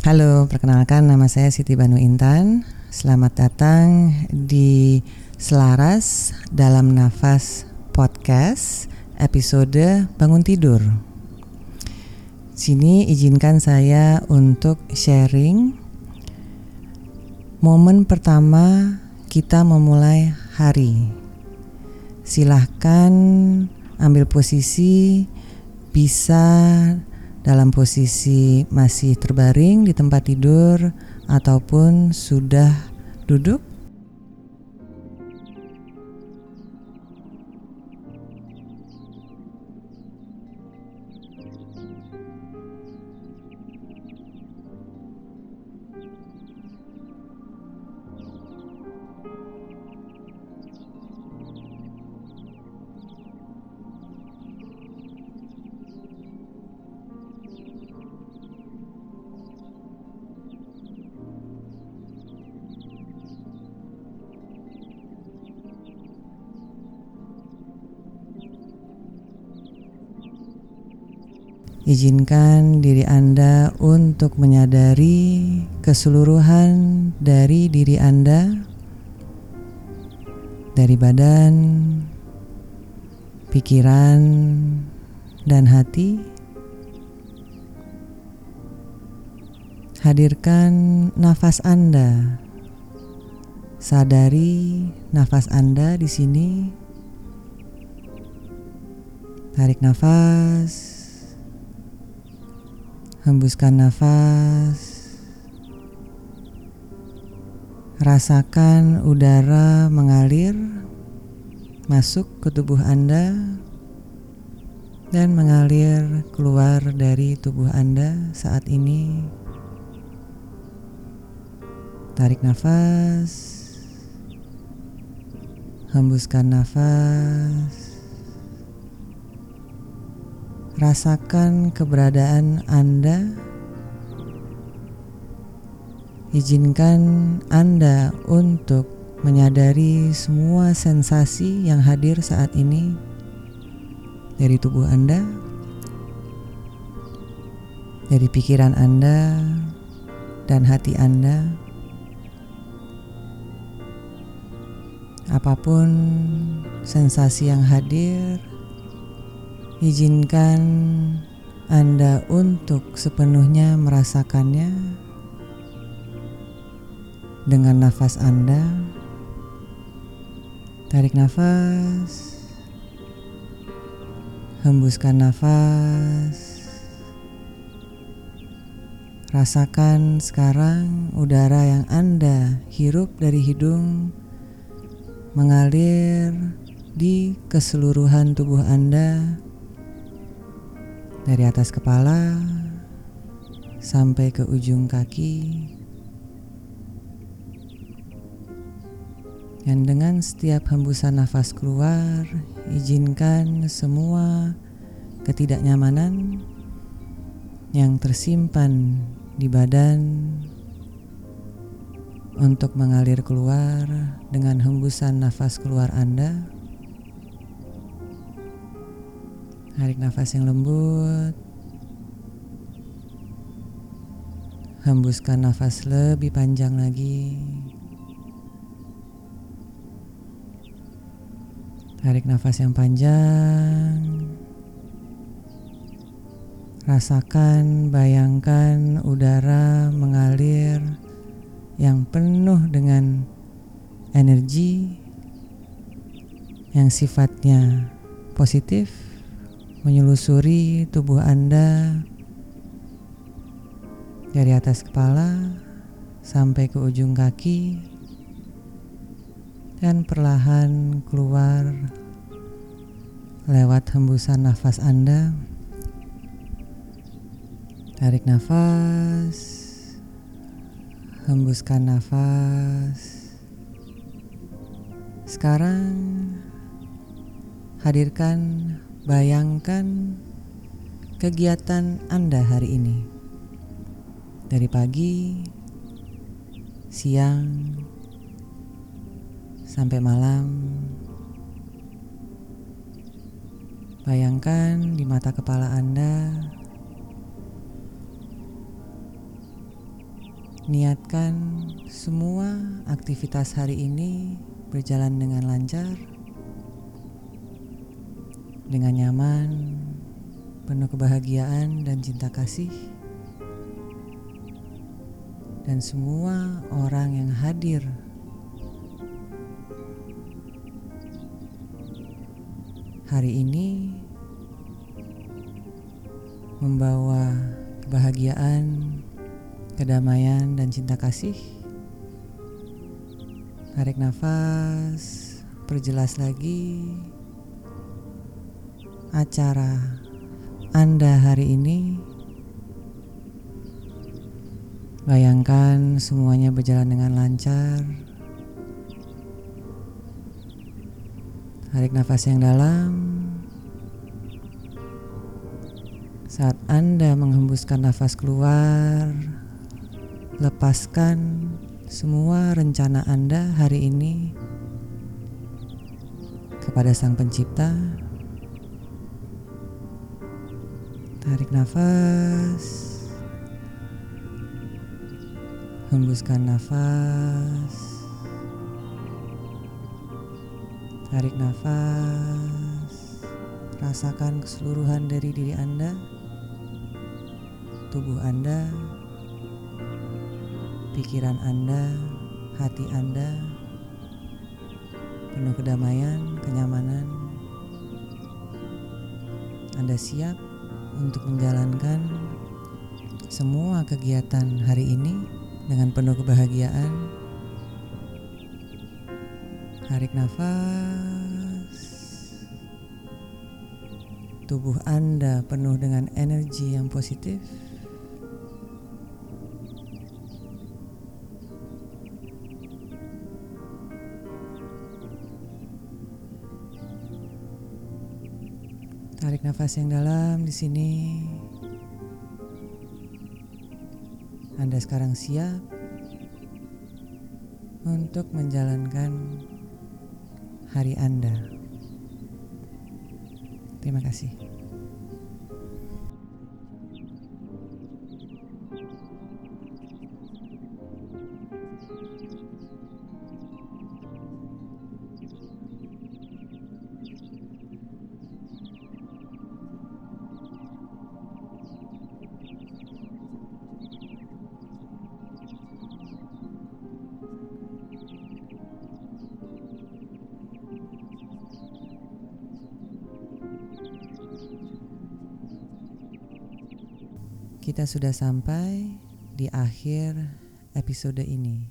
Halo, perkenalkan nama saya Siti Banu Intan. Selamat datang di Selaras dalam Nafas Podcast episode Bangun Tidur. Sini izinkan saya untuk sharing momen pertama kita memulai hari. Silahkan ambil posisi bisa dalam posisi masih terbaring di tempat tidur ataupun sudah duduk Izinkan diri Anda untuk menyadari keseluruhan dari diri Anda, dari badan, pikiran, dan hati. Hadirkan nafas Anda. Sadari nafas Anda di sini. Tarik nafas. Hembuskan nafas. Rasakan udara mengalir masuk ke tubuh Anda dan mengalir keluar dari tubuh Anda saat ini. Tarik nafas. Hembuskan nafas. Rasakan keberadaan Anda. Izinkan Anda untuk menyadari semua sensasi yang hadir saat ini dari tubuh Anda, dari pikiran Anda, dan hati Anda. Apa pun sensasi yang hadir, Izinkan Anda untuk sepenuhnya merasakannya dengan nafas Anda. Tarik nafas, hembuskan nafas. Rasakan sekarang udara yang Anda hirup dari hidung mengalir di keseluruhan tubuh Anda dari atas kepala sampai ke ujung kaki. Dan dengan setiap hembusan nafas keluar, izinkan semua ketidaknyamanan yang tersimpan di badan untuk mengalir keluar dengan hembusan nafas keluar Anda. Tarik nafas yang lembut. Hembuskan nafas lebih panjang lagi. Tarik nafas yang panjang. Rasakan, bayangkan udara mengalir yang penuh dengan energi yang sifatnya positif menyelusuri tubuh Anda dari atas kepala sampai ke ujung kaki dan perlahan keluar lewat hembusan nafas Anda. Tarik nafas, hembuskan nafas. Sekarang hadirkan Bayangkan kegiatan Anda hari ini. Dari pagi, siang, sampai malam. Bayangkan di mata kepala Anda Niatkan semua aktivitas hari ini berjalan dengan lancar, dengan nyaman, penuh kebahagiaan dan cinta kasih, dan semua orang yang hadir. Hari ini membawa kebahagiaan, kedamaian, dan cinta kasih. Tarik nafas, perjelas lagi acara Anda hari ini. Bayangkan semuanya berjalan dengan lancar. Tarik nafas yang dalam. Saat Anda menghembuskan nafas keluar, lepaskan semua rencana Anda hari ini kepada Sang Pencipta. Tarik nafas, hembuskan nafas. Tarik nafas, rasakan keseluruhan dari diri Anda, tubuh Anda, pikiran Anda, hati Anda, penuh kedamaian, kenyamanan. Anda siap untuk menjalankan semua kegiatan hari ini dengan penuh kebahagiaan Tarik nafas. Tubuh Anda penuh dengan energi yang positif. Tarik nafas yang dalam di sini. Anda sekarang siap untuk menjalankan hari Anda. Terima kasih. Kita sudah sampai di akhir episode ini.